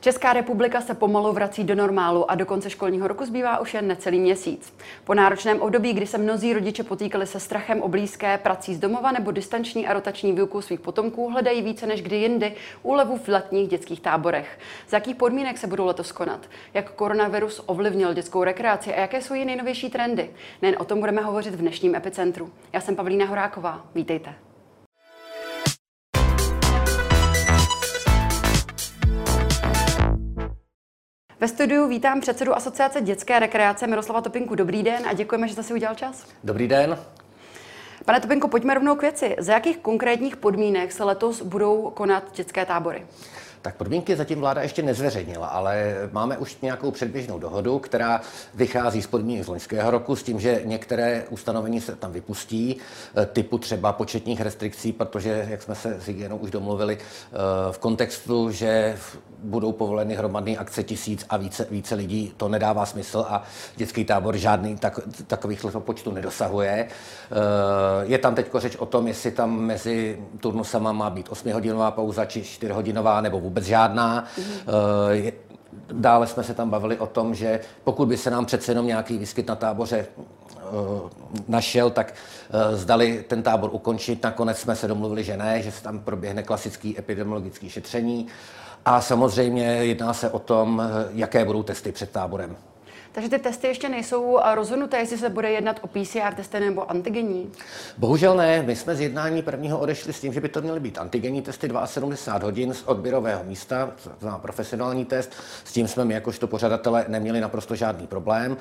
Česká republika se pomalu vrací do normálu a do konce školního roku zbývá už jen necelý měsíc. Po náročném období, kdy se mnozí rodiče potýkali se strachem o blízké, prací z domova nebo distanční a rotační výuku svých potomků, hledají více než kdy jindy úlevu v letních dětských táborech. Z jakých podmínek se budou letos konat? Jak koronavirus ovlivnil dětskou rekreaci a jaké jsou její nejnovější trendy? Nejen o tom budeme hovořit v dnešním epicentru. Já jsem Pavlína Horáková. Vítejte. Ve studiu vítám předsedu Asociace dětské rekreace Miroslava Topinku. Dobrý den a děkujeme, že jste si udělal čas. Dobrý den. Pane Topinku, pojďme rovnou k věci. Za jakých konkrétních podmínek se letos budou konat dětské tábory? Tak podmínky zatím vláda ještě nezveřejnila, ale máme už nějakou předběžnou dohodu, která vychází z podmínek z loňského roku s tím, že některé ustanovení se tam vypustí, eh, typu třeba početních restrikcí, protože, jak jsme se s hygienou už domluvili, eh, v kontextu, že budou povoleny hromadné akce tisíc a více, více lidí, to nedává smysl a dětský tábor žádný tak, takových počtu nedosahuje. Eh, je tam teď řeč o tom, jestli tam mezi turnusama má být 8-hodinová pauza či 4-hodinová nebo vůbec žádná. Mm-hmm. Dále jsme se tam bavili o tom, že pokud by se nám přece jenom nějaký výskyt na táboře eh, našel, tak zdali ten tábor ukončit. Nakonec jsme se domluvili, že ne, že se tam proběhne klasický epidemiologický šetření. A samozřejmě jedná se o tom, jaké budou testy před táborem. Takže ty testy ještě nejsou rozhodnuté, jestli se bude jednat o PCR testy nebo antigenní? Bohužel ne. My jsme z jednání prvního odešli s tím, že by to měly být antigenní testy 72 hodin z odběrového místa, to znamená profesionální test. S tím jsme my jakožto pořadatele neměli naprosto žádný problém.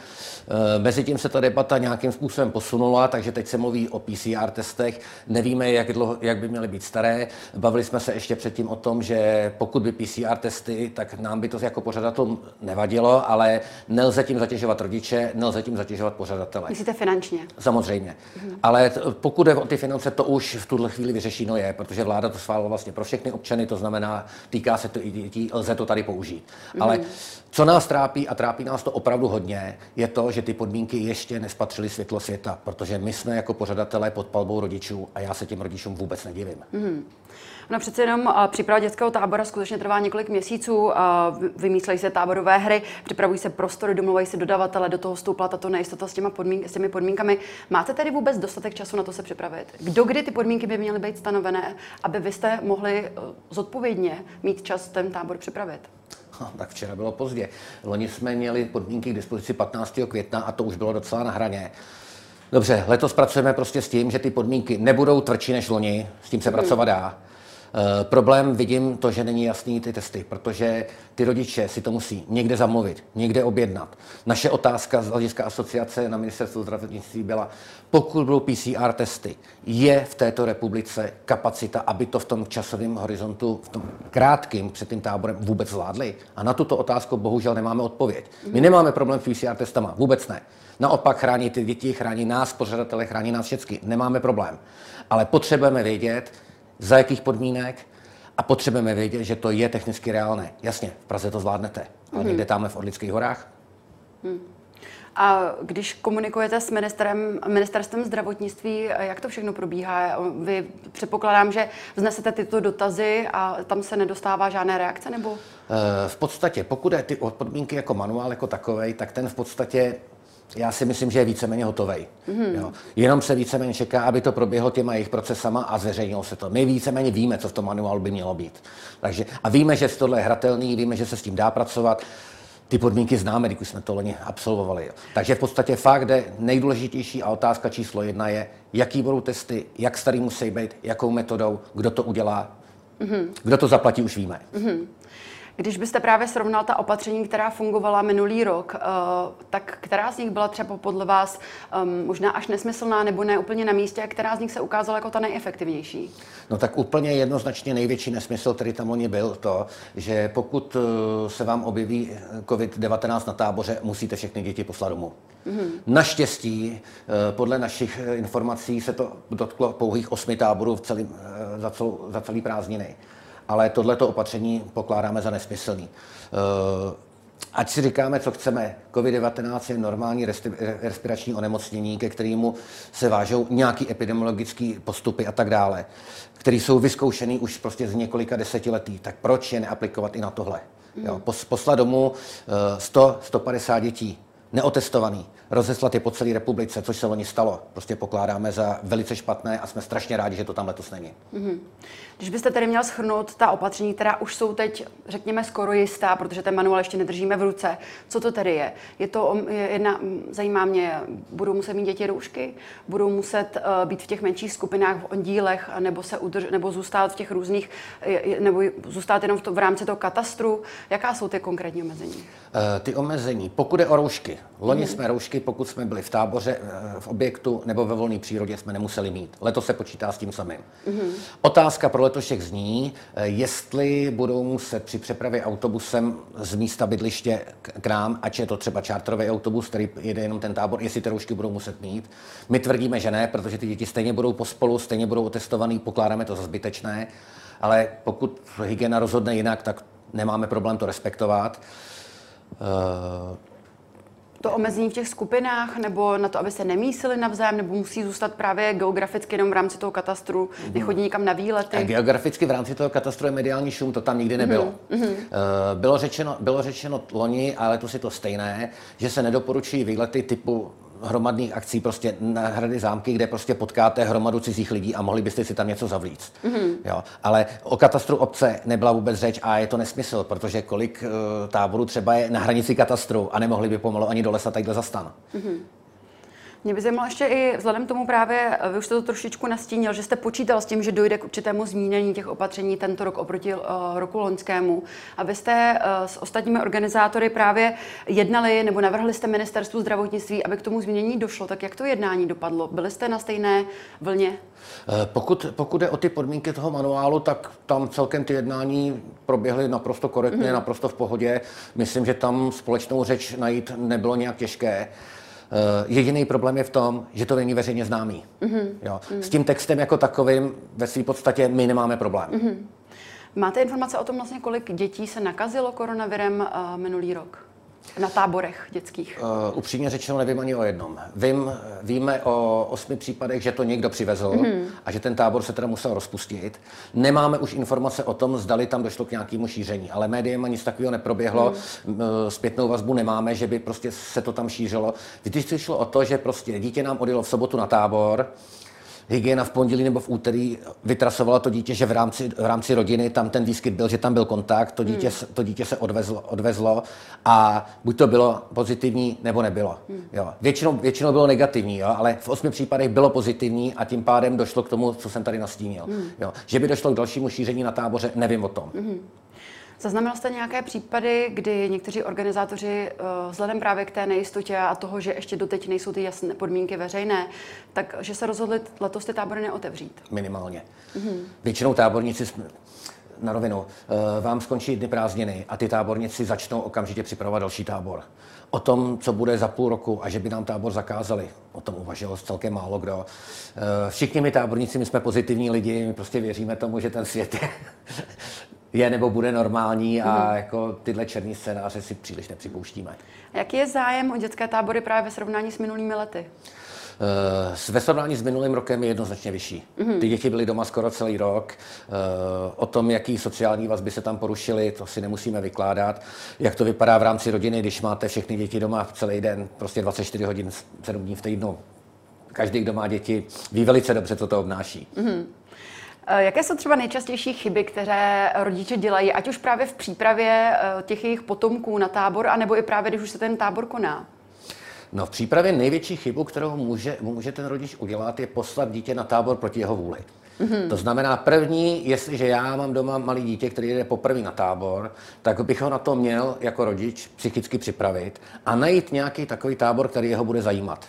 E, Mezitím se ta debata nějakým způsobem posunula, takže teď se mluví o PCR testech. Nevíme, jak, dlouho, jak by měly být staré. Bavili jsme se ještě předtím o tom, že pokud by PCR testy, tak nám by to jako pořadatel nevadilo, ale nelze tím zatěžovat rodiče, nelze tím zatěžovat pořadatele. Myslíte finančně? Samozřejmě. Mhm. Ale t- pokud je o ty finance, to už v tuhle chvíli vyřešeno je, protože vláda to schválila vlastně pro všechny občany, to znamená, týká se to i dětí, lze to tady použít. Mhm. Ale co nás trápí, a trápí nás to opravdu hodně, je to, že ty podmínky ještě nespatřily světlo světa, protože my jsme jako pořadatelé pod palbou rodičů a já se těm rodičům vůbec nedivím. Mhm. No přece jenom příprava dětského tábora skutečně trvá několik měsíců. Vymýšlejí se táborové hry, připravují se prostory, domluvají se dodavatele, do toho vstoupila tato nejistota s, těma podmínk, s těmi podmínkami. Máte tedy vůbec dostatek času na to se připravit? Kdo kdy ty podmínky by měly být stanovené, aby vy jste mohli eh, zodpovědně mít čas ten tábor připravit? No, tak včera bylo pozdě. Loni jsme měli podmínky k dispozici 15. května a to už bylo docela na hraně. Dobře, letos pracujeme prostě s tím, že ty podmínky nebudou tvrdší než loni, s tím se hmm. pracovat dá. Eh, problém vidím to, že není jasný ty testy, protože ty rodiče si to musí někde zamluvit, někde objednat. Naše otázka z hlediska asociace na ministerstvu zdravotnictví byla, pokud budou PCR testy, je v této republice kapacita, aby to v tom časovém horizontu, v tom krátkém před tím táborem vůbec zvládli? A na tuto otázku bohužel nemáme odpověď. My nemáme problém s PCR testama, vůbec ne. Naopak chrání ty děti, chrání nás, pořadatele, chrání nás všechny. Nemáme problém. Ale potřebujeme vědět, za jakých podmínek a potřebujeme vědět, že to je technicky reálné. Jasně, v Praze to zvládnete, ale mm-hmm. někde tamhle v Orlických horách. Hmm. A když komunikujete s ministerem, ministerstvem zdravotnictví, jak to všechno probíhá? Vy předpokládám, že vznesete tyto dotazy a tam se nedostává žádné reakce, nebo? Eh, v podstatě, pokud je ty podmínky jako manuál jako takový, tak ten v podstatě já si myslím, že je víceméně hotový. Mm-hmm. Jenom se víceméně čeká, aby to proběhlo těma jejich procesama a zveřejnilo se to. My víceméně víme, co v tom manuálu by mělo být. Takže, a víme, že tohle je hratelný, víme, že se s tím dá pracovat. Ty podmínky známe, když jsme to loni absolvovali. Jo. Takže v podstatě fakt jde nejdůležitější a otázka číslo jedna je, jaký budou testy, jak starý musí být, jakou metodou, kdo to udělá, mm-hmm. kdo to zaplatí, už víme. Mm-hmm. Když byste právě srovnal ta opatření, která fungovala minulý rok, eh, tak která z nich byla třeba podle vás ehm, možná až nesmyslná nebo ne úplně na místě, a která z nich se ukázala jako ta nejefektivnější? No tak úplně jednoznačně největší nesmysl, který tam oni byl, to, že pokud eh, se vám objeví COVID-19 na táboře, musíte všechny děti poslat domů. Mm-hmm. Naštěstí, eh, podle našich informací, se to dotklo pouhých osmi táborů v celý, za, celou, za celý prázdniny ale tohleto opatření pokládáme za nesmyslný. Eh, ať si říkáme, co chceme, COVID-19 je normální respirační onemocnění, ke kterému se vážou nějaký epidemiologické postupy a tak dále, které jsou vyzkoušený už prostě z několika desetiletí. Tak proč je neaplikovat i na tohle? Jo, poslat domů 100, eh, 150 dětí neotestovaný, rozeslat je po celé republice, což se loni stalo. Prostě pokládáme za velice špatné a jsme strašně rádi, že to tam letos není. Mm-hmm. Když byste tedy měl schrnout ta opatření, která už jsou teď, řekněme, skoro jistá, protože ten manuál ještě nedržíme v ruce, co to tedy je? Je to jedna, zajímá mě, budou muset mít děti roušky, budou muset uh, být v těch menších skupinách v oddílech, nebo se udrž, nebo zůstat v těch různých, nebo zůstat jenom v, to, v rámci toho katastru. Jaká jsou ty konkrétní omezení? Uh, ty omezení, pokud je o roušky, loni mm. jsme roušky, pokud jsme byli v táboře, uh, v objektu nebo ve volné přírodě, jsme nemuseli mít. Letos se počítá s tím samým. Mm. Otázka pro letošek zní, eh, jestli budou muset při přepravě autobusem z místa bydliště k nám, ať je to třeba čártrový autobus, který jede jenom ten tábor, jestli ty roušky budou muset mít. My tvrdíme, že ne, protože ty děti stejně budou pospolu, stejně budou otestovaný, pokládáme to za zbytečné, ale pokud hygiena rozhodne jinak, tak nemáme problém to respektovat. Uh, to omezení v těch skupinách, nebo na to, aby se nemísili navzájem, nebo musí zůstat právě geograficky jenom v rámci toho katastru, mm-hmm. nechodí nikam na výlety? A geograficky v rámci toho katastru je mediální šum, to tam nikdy nebylo. Mm-hmm. Bylo, řečeno, bylo řečeno loni, ale to si to stejné, že se nedoporučují výlety typu hromadných akcí prostě na hrady zámky, kde prostě potkáte hromadu cizích lidí a mohli byste si tam něco zavlíct. Mm-hmm. Jo. Ale o katastru obce nebyla vůbec řeč a je to nesmysl, protože kolik uh, táborů třeba je na hranici katastru a nemohli by pomalu ani do lesa takhle zastan. Mm-hmm. Mě by zajímalo ještě i vzhledem tomu právě, vy už jste to trošičku nastínil, že jste počítal s tím, že dojde k určitému zmínění těch opatření tento rok oproti uh, roku loňskému. A vy jste uh, s ostatními organizátory právě jednali nebo navrhli jste ministerstvu zdravotnictví, aby k tomu zmínění došlo. Tak jak to jednání dopadlo? Byli jste na stejné vlně? Eh, pokud, pokud je o ty podmínky toho manuálu, tak tam celkem ty jednání proběhly naprosto korektně, mm-hmm. naprosto v pohodě. Myslím, že tam společnou řeč najít nebylo nějak těžké. Uh, jediný problém je v tom, že to není veřejně známý. Mm-hmm. Jo. Mm-hmm. S tím textem jako takovým ve své podstatě my nemáme problém. Mm-hmm. Máte informace o tom vlastně, kolik dětí se nakazilo koronavirem uh, minulý rok? Na táborech dětských? Uh, upřímně řečeno nevím ani o jednom. Vím, víme o osmi případech, že to někdo přivezl mm-hmm. a že ten tábor se teda musel rozpustit. Nemáme už informace o tom, zdali tam došlo k nějakému šíření, ale médiem nic takového neproběhlo. Mm. Zpětnou vazbu nemáme, že by prostě se to tam šířilo. Vždyť šlo o to, že prostě dítě nám odjelo v sobotu na tábor, hygiena v pondělí nebo v úterý vytrasovala to dítě, že v rámci, v rámci rodiny tam ten výskyt byl, že tam byl kontakt, to dítě, hmm. to dítě se odvezlo, odvezlo a buď to bylo pozitivní, nebo nebylo. Hmm. Jo. Většinou, většinou bylo negativní, jo, ale v osmi případech bylo pozitivní a tím pádem došlo k tomu, co jsem tady nastínil. Hmm. Jo. Že by došlo k dalšímu šíření na táboře, nevím o tom. Hmm. Zaznamenal jste nějaké případy, kdy někteří organizátoři eh, vzhledem právě k té nejistotě a toho, že ještě doteď nejsou ty jasné podmínky veřejné, takže se rozhodli letos ty tábory neotevřít? Minimálně. Mm-hmm. Většinou táborníci jsme, na rovinu, eh, vám skončí dny prázdniny a ty táborníci začnou okamžitě připravovat další tábor. O tom, co bude za půl roku a že by nám tábor zakázali, o tom uvažoval celkem málo kdo. Eh, všichni my táborníci, my jsme pozitivní lidi, my prostě věříme tomu, že ten svět je je nebo bude normální a mm. jako tyhle černý scénáře si příliš nepřipouštíme. A jaký je zájem o dětské tábory právě ve srovnání s minulými lety? Uh, ve srovnání s minulým rokem je jednoznačně vyšší. Mm-hmm. Ty děti byly doma skoro celý rok. Uh, o tom, jaký sociální vazby se tam porušily, to si nemusíme vykládat. Jak to vypadá v rámci rodiny, když máte všechny děti doma celý den, prostě 24 hodin, 7 dní v týdnu. Každý, kdo má děti, ví velice dobře, co to obnáší. Mm-hmm. Eh, jaké jsou třeba nejčastější chyby, které rodiče dělají, ať už právě v přípravě eh, těch jejich potomků na tábor, anebo i právě, když už se ten tábor koná? No v přípravě největší chybu, kterou může, může ten rodič udělat, je poslat dítě na tábor proti jeho vůli. Mm-hmm. To znamená, první, jestliže já mám doma malý dítě, který jde poprvé na tábor, tak bych ho na to měl jako rodič psychicky připravit a najít nějaký takový tábor, který jeho bude zajímat.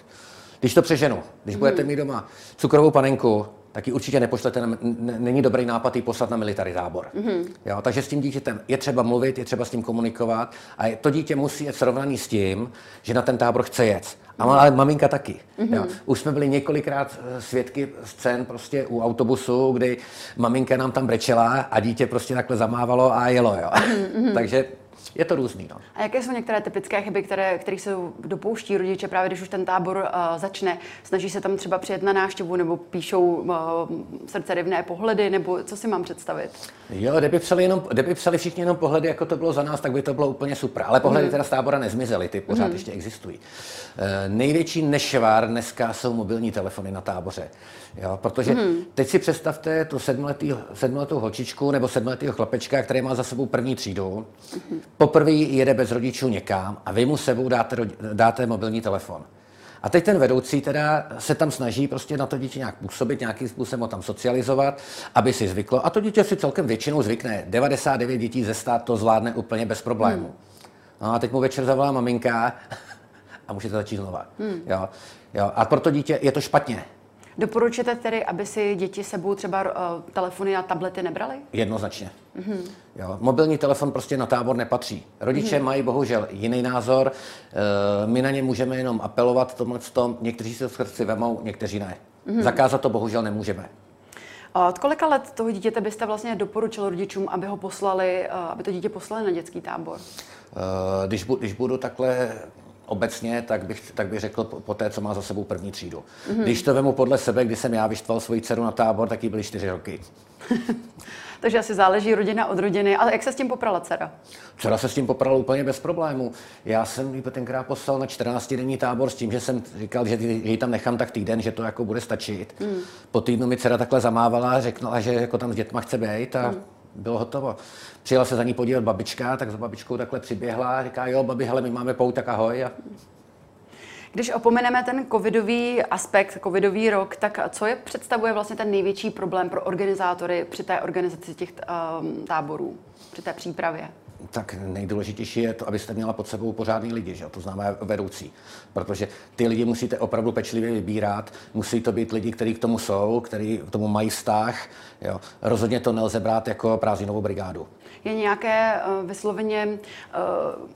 Když to přeženu, když mm-hmm. budete mít doma cukrovou panenku, tak ji určitě nepošlete, na, není dobrý nápad ji poslat na military tábor. Mm-hmm. Jo, takže s tím dítětem je třeba mluvit, je třeba s tím komunikovat a to dítě musí jet srovnaný s tím, že na ten tábor chce jet. A ale maminka taky. Mm-hmm. Jo. Už jsme byli několikrát eh, svědky scén prostě u autobusu, kdy maminka nám tam brečela a dítě prostě takhle zamávalo a jelo. Jo. Mm-hmm. takže Je to různý. No. A jaké jsou některé typické chyby, které, které se dopouští rodiče právě, když už ten tábor uh, začne? Snaží se tam třeba přijet na návštěvu nebo píšou uh, srdcerivné pohledy, nebo co si mám představit? Jo, kdyby psali, jenom, kdyby psali všichni jenom pohledy, jako to bylo za nás, tak by to bylo úplně super. Ale pohledy mm. teda z tábora nezmizely, ty pořád mm. ještě existují. Uh, největší nešvar dneska jsou mobilní telefony na táboře. Jo, protože mm. teď si představte tu sedmletý, sedmletou holčičku nebo sedmletého chlapečka, který má za sebou první třídu. Mm. Poprvé jede bez rodičů někam a vy mu sebou dáte, dáte mobilní telefon. A teď ten vedoucí teda se tam snaží prostě na to dítě nějak působit, nějakým způsobem ho tam socializovat, aby si zvyklo. A to dítě si celkem většinou zvykne. 99 dětí ze stát to zvládne úplně bez problémů. Hmm. No a teď mu večer zavolá maminka a můžete začít znova. Hmm. Jo? Jo? A pro to dítě je to špatně. Doporučíte tedy, aby si děti sebou třeba uh, telefony a tablety nebrali? Jednoznačně. Mm-hmm. Jo, mobilní telefon prostě na tábor nepatří. Rodiče mm-hmm. mají bohužel jiný názor. Uh, my na ně můžeme jenom apelovat tomhle tom. Někteří se srdci vemou, někteří ne. Mm-hmm. Zakázat to bohužel nemůžeme. Od kolika let toho dítěte byste vlastně doporučil rodičům, aby ho poslali, aby to dítě poslali na dětský tábor? Když, bu, když budu takhle obecně, tak bych, tak bych řekl po, té, co má za sebou první třídu. Mm-hmm. Když to vemu podle sebe, když jsem já vyštval svoji dceru na tábor, tak jí byly čtyři roky. Takže asi záleží rodina od rodiny. Ale jak se s tím poprala dcera? Dcera se s tím poprala úplně bez problému. Já jsem jí tenkrát poslal na 14-denní tábor s tím, že jsem říkal, že ji tam nechám tak týden, že to jako bude stačit. Mm. Po týdnu mi dcera takhle zamávala a řekla, že jako tam s dětma chce být a mm bylo hotovo. Přijela se za ní podívat babička, tak za babičkou takhle přiběhla a říká, jo, babi, hele, my máme pout, tak ahoj. A... Když opomeneme ten covidový aspekt, covidový rok, tak co je představuje vlastně ten největší problém pro organizátory při té organizaci těch um, táborů, při té přípravě? Tak nejdůležitější je to, abyste měla pod sebou pořádný lidi, že? to znamená vedoucí. Protože ty lidi musíte opravdu pečlivě vybírat, musí to být lidi, kteří k tomu jsou, kteří k tomu mají vztah. Jo. Rozhodně to nelze brát jako prázdninovou brigádu. Je nějaké uh, vysloveně uh,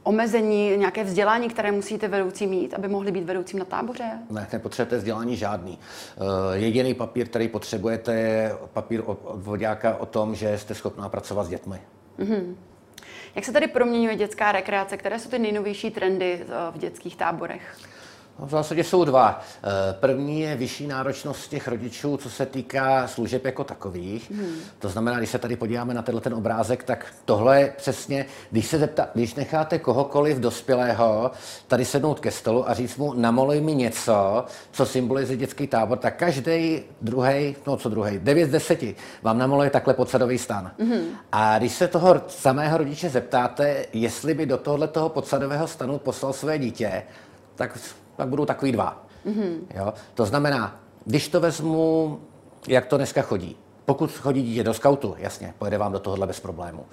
omezení, nějaké vzdělání, které musíte vedoucí mít, aby mohli být vedoucím na táboře? Ne, nepotřebujete vzdělání žádný. Uh, jediný papír, který potřebujete, je papír od, od vodáka o tom, že jste schopná pracovat s dětmi. Mm-hmm. Jak se tady proměňuje dětská rekreace? Které jsou ty nejnovější trendy eh, v dětských táborech? No, v zásadě jsou dva. Eh, první je vyšší náročnost těch rodičů, co se týká služeb jako takových. Hmm. To znamená, když se tady podíváme na tenhle ten obrázek, tak tohle je přesně, když se zeptá, když necháte kohokoliv dospělého tady sednout ke stolu a říct mu, namoluj mi něco, co symbolizuje dětský tábor, tak každý druhý, no co druhý, 9 z 10 vám namaluje takhle podsadový stan. Hmm. A když se toho samého rodiče zeptáte, jestli by do tohoto podsadového stanu poslal své dítě, tak tak budou takový dva. Mm-hmm. Jo? To znamená, když to vezmu, jak to dneska chodí. Pokud chodí dítě do skautu, jasně, pojede vám do tohohle bez problému.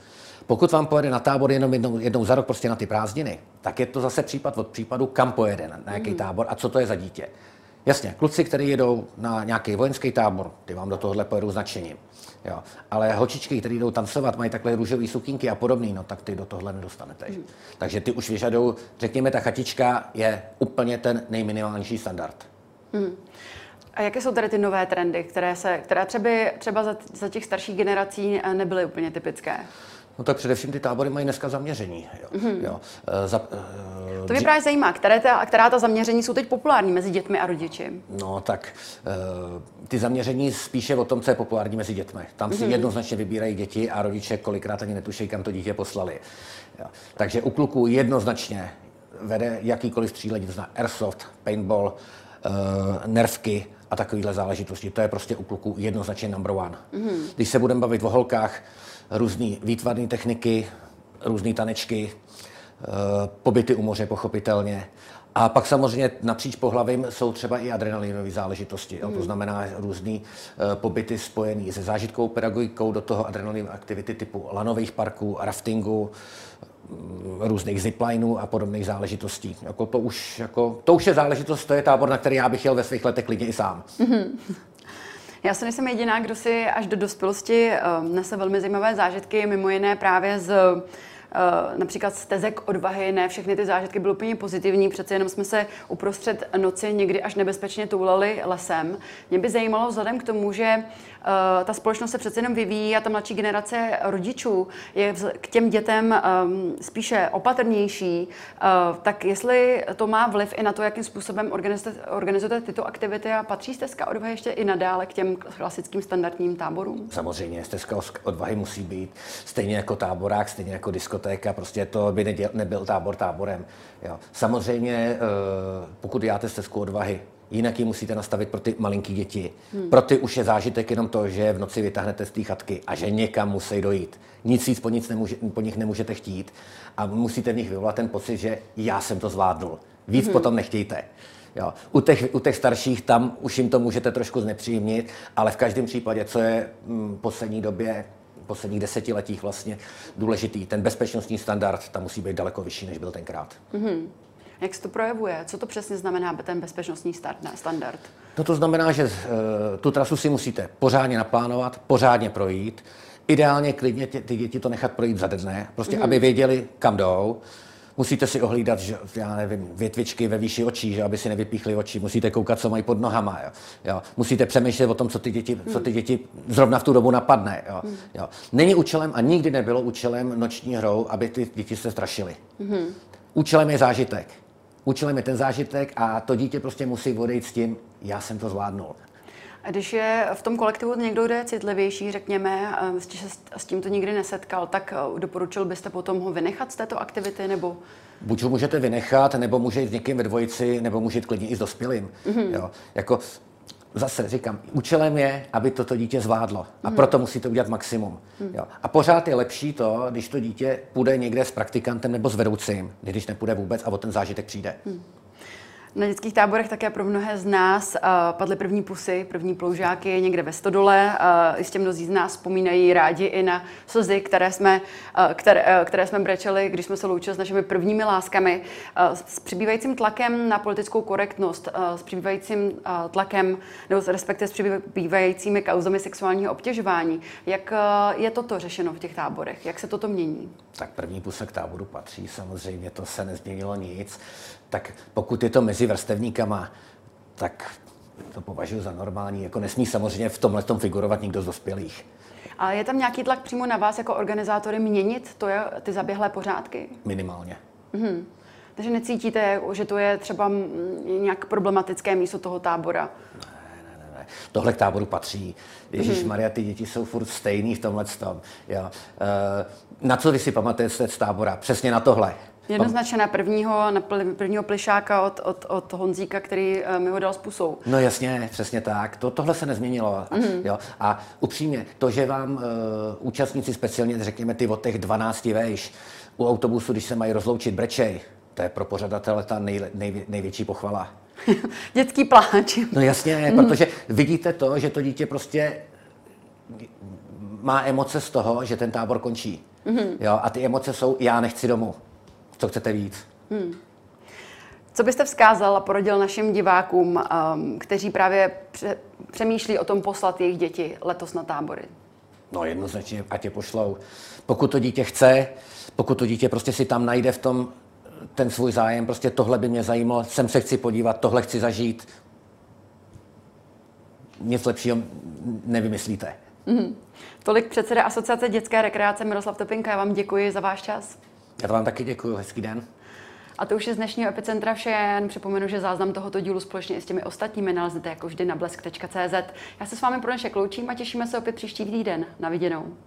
Pokud vám pojede na tábor jenom jednou, jednou za rok, prostě na ty prázdniny, tak je to zase případ od případu, kam pojede, na, na jaký mm. tábor a co to je za dítě. Jasně, kluci, kteří jedou na nějaký vojenský tábor, ty vám do tohohle pojedou značením. Jo. Ale holčičky, které jdou tancovat, mají takhle růžové sukínky a podobný, no tak ty do tohle nedostanete. Mm. Takže ty už vyžadují, řekněme, ta chatička je úplně ten nejminimálnější standard. Mm. A jaké jsou tady ty nové trendy, které, se, které třeba, třeba za, za těch starších generací nebyly úplně typické? No tak především ty tábory mají dneska zaměření. Jo. Mm-hmm. Jo. E, za, e, to mě právě zajímá, které ta, která ta zaměření jsou teď populární mezi dětmi a rodiči? No tak e, ty zaměření spíše o tom, co je populární mezi dětmi. Tam si mm-hmm. jednoznačně vybírají děti a rodiče kolikrát ani netuší, kam to dítě poslali. Jo. Takže u kluků jednoznačně vede jakýkoliv střílení, to znamená airsoft, paintball, e, nervky, a takovéhle záležitosti. To je prostě u kluků jednoznačně number one. Mm-hmm. Když se budeme bavit o holkách, různé výtvarné techniky, různé tanečky, eh, pobyty u moře pochopitelně. A pak samozřejmě napříč pohlavím jsou třeba i adrenalinové záležitosti. Mm. To znamená různé uh, pobyty spojené se zážitkovou pedagogikou, do toho adrenalinové aktivity typu lanových parků, raftingu, mm, různých ziplinů a podobných záležitostí. Jako to, už, jako, to už je záležitost, to je tábor, na který já bych jel ve svých letech klidně i sám. Mm-hmm. Já se nejsem jediná, kdo si až do dospělosti uh, nese velmi zajímavé zážitky, mimo jiné právě z například stezek odvahy, ne všechny ty zážitky byly úplně pozitivní, přece jenom jsme se uprostřed noci někdy až nebezpečně toulali lesem. Mě by zajímalo vzhledem k tomu, že uh, ta společnost se přece jenom vyvíjí a ta mladší generace rodičů je k těm dětem um, spíše opatrnější, uh, tak jestli to má vliv i na to, jakým způsobem organizujete, tyto aktivity a patří stezka odvahy ještě i nadále k těm klasickým standardním táborům? Samozřejmě, stezka odvahy musí být stejně jako táborák, stejně jako diskotéka, prostě to by nebyl tábor táborem. Jo. Samozřejmě, eh, pokud děláte stezku odvahy, jinak ji musíte nastavit pro ty malinký děti. Hmm. Pro ty už je zážitek jenom to, že v noci vytáhnete z té chatky a že někam musí dojít. Nic víc po, nic nemůže, po nich nemůžete chtít a musíte v nich vyvolat ten pocit, že já jsem to zvládnul. Víc hmm. potom nechtějte. Jo. U, těch, u těch starších tam už jim to můžete trošku znepříjemnit, ale v každém případě, co je v mm, poslední době posledních desetiletích vlastně důležitý. Ten bezpečnostní standard tam musí být daleko vyšší, než byl tenkrát. Mm-hmm. Jak se to projevuje? Co to přesně znamená ten bezpečnostní standard? No to znamená, že uh, tu trasu si musíte pořádně naplánovat, pořádně projít. Ideálně klidně tě, ty děti to nechat projít za dne, prostě mm-hmm. aby věděli, kam jdou. Musíte si ohlídat, že, já nevím, větvičky ve výši očí, že aby si nevypíchly oči. Musíte koukat, co mají pod nohama. Jo. Jo. Musíte přemýšlet o tom, co ty, děti, co ty děti zrovna v tu dobu napadne. Jo. Jo. Není účelem a nikdy nebylo účelem noční hrou, aby ty děti se strašily. Účelem je zážitek. Účelem je ten zážitek a to dítě prostě musí odejít s tím, já jsem to zvládnul. Když je v tom kolektivu někdo, kdo je citlivější, řekněme, že se s tímto nikdy nesetkal, tak eh, doporučil byste potom ho vynechat z této aktivity, nebo? Buď ho můžete vynechat, nebo může jít s někým ve dvojici, nebo může jít klidně i s dospělým. Mm-hmm. Jo. Jako zase říkám, účelem je, aby toto dítě zvládlo. A hmm. proto musíte udělat maximum. Hmm. Jo. A pořád je lepší to, když to dítě půjde někde s praktikantem nebo s vedoucím, když nepůjde vůbec a o ten zážitek přijde. Hmm. Na dětských táborech také pro mnohé z nás uh, padly první pusy, první ploužáky někde ve Stodole. Uh, jistě mnozí z nás vzpomínají rádi i na slzy, které jsme, uh, které, uh, které jsme brečeli, když jsme se loučili s našimi prvními láskami. Uh, s přibývajícím tlakem na politickou korektnost, uh, s přibývajícím uh, tlakem, nebo respektive s přibývajícími kauzami sexuálního obtěžování. Jak uh, je toto řešeno v těch táborech? Jak se toto mění? Tak první pusa k táboru patří, samozřejmě to se nezměnilo nic tak pokud je to mezi vrstevníkama, tak to považuji za normální. Jako nesmí samozřejmě v tomhle tom figurovat nikdo z dospělých. A je tam nějaký tlak přímo na vás jako organizátory měnit to je, ty zaběhlé pořádky? Minimálně. Mhm. Takže necítíte, že to je třeba nějak problematické místo toho tábora? Ne, ne, ne. Tohle k táboru patří. Ježíš Maria, ty děti jsou furt stejný v tomhle tom. Jo. E, na co vy si pamatujete z tábora? Přesně na tohle. Jednoznačně na prvního, na prvního plišáka od, od, od Honzíka, který uh, mi ho dal s pusou. No jasně, přesně tak. To, tohle se nezměnilo. Mm-hmm. Jo? A upřímně, to, že vám uh, účastníci speciálně, řekněme, ty od těch 12 vejš u autobusu, když se mají rozloučit, brečej, to je pro pořadatele ta nej, nej, největší pochvala. Dětský pláč. No jasně, mm. protože vidíte to, že to dítě prostě má emoce z toho, že ten tábor končí. Mm-hmm. Jo, a ty emoce jsou, já nechci domů co chcete víc. Hmm. Co byste vzkázal a poradil našim divákům, um, kteří právě pře- přemýšlí o tom poslat jejich děti letos na tábory? No jednoznačně, ať je pošlou. Pokud to dítě chce, pokud to dítě prostě si tam najde v tom ten svůj zájem, prostě tohle by mě zajímalo, sem se chci podívat, tohle chci zažít, nic lepšího nevymyslíte. Mm-hmm. Tolik předseda Asociace dětské rekreace Miroslav Topinka. Já vám děkuji za váš čas. Já vám taky děkuji, hezký den. A to už je z dnešního Epicentra vše. Jen připomenu, že záznam tohoto dílu společně i s těmi ostatními naleznete jako vždy na blesk.cz. Já se s vámi pro dnešek loučím a těšíme se opět příští týden. Na viděnou.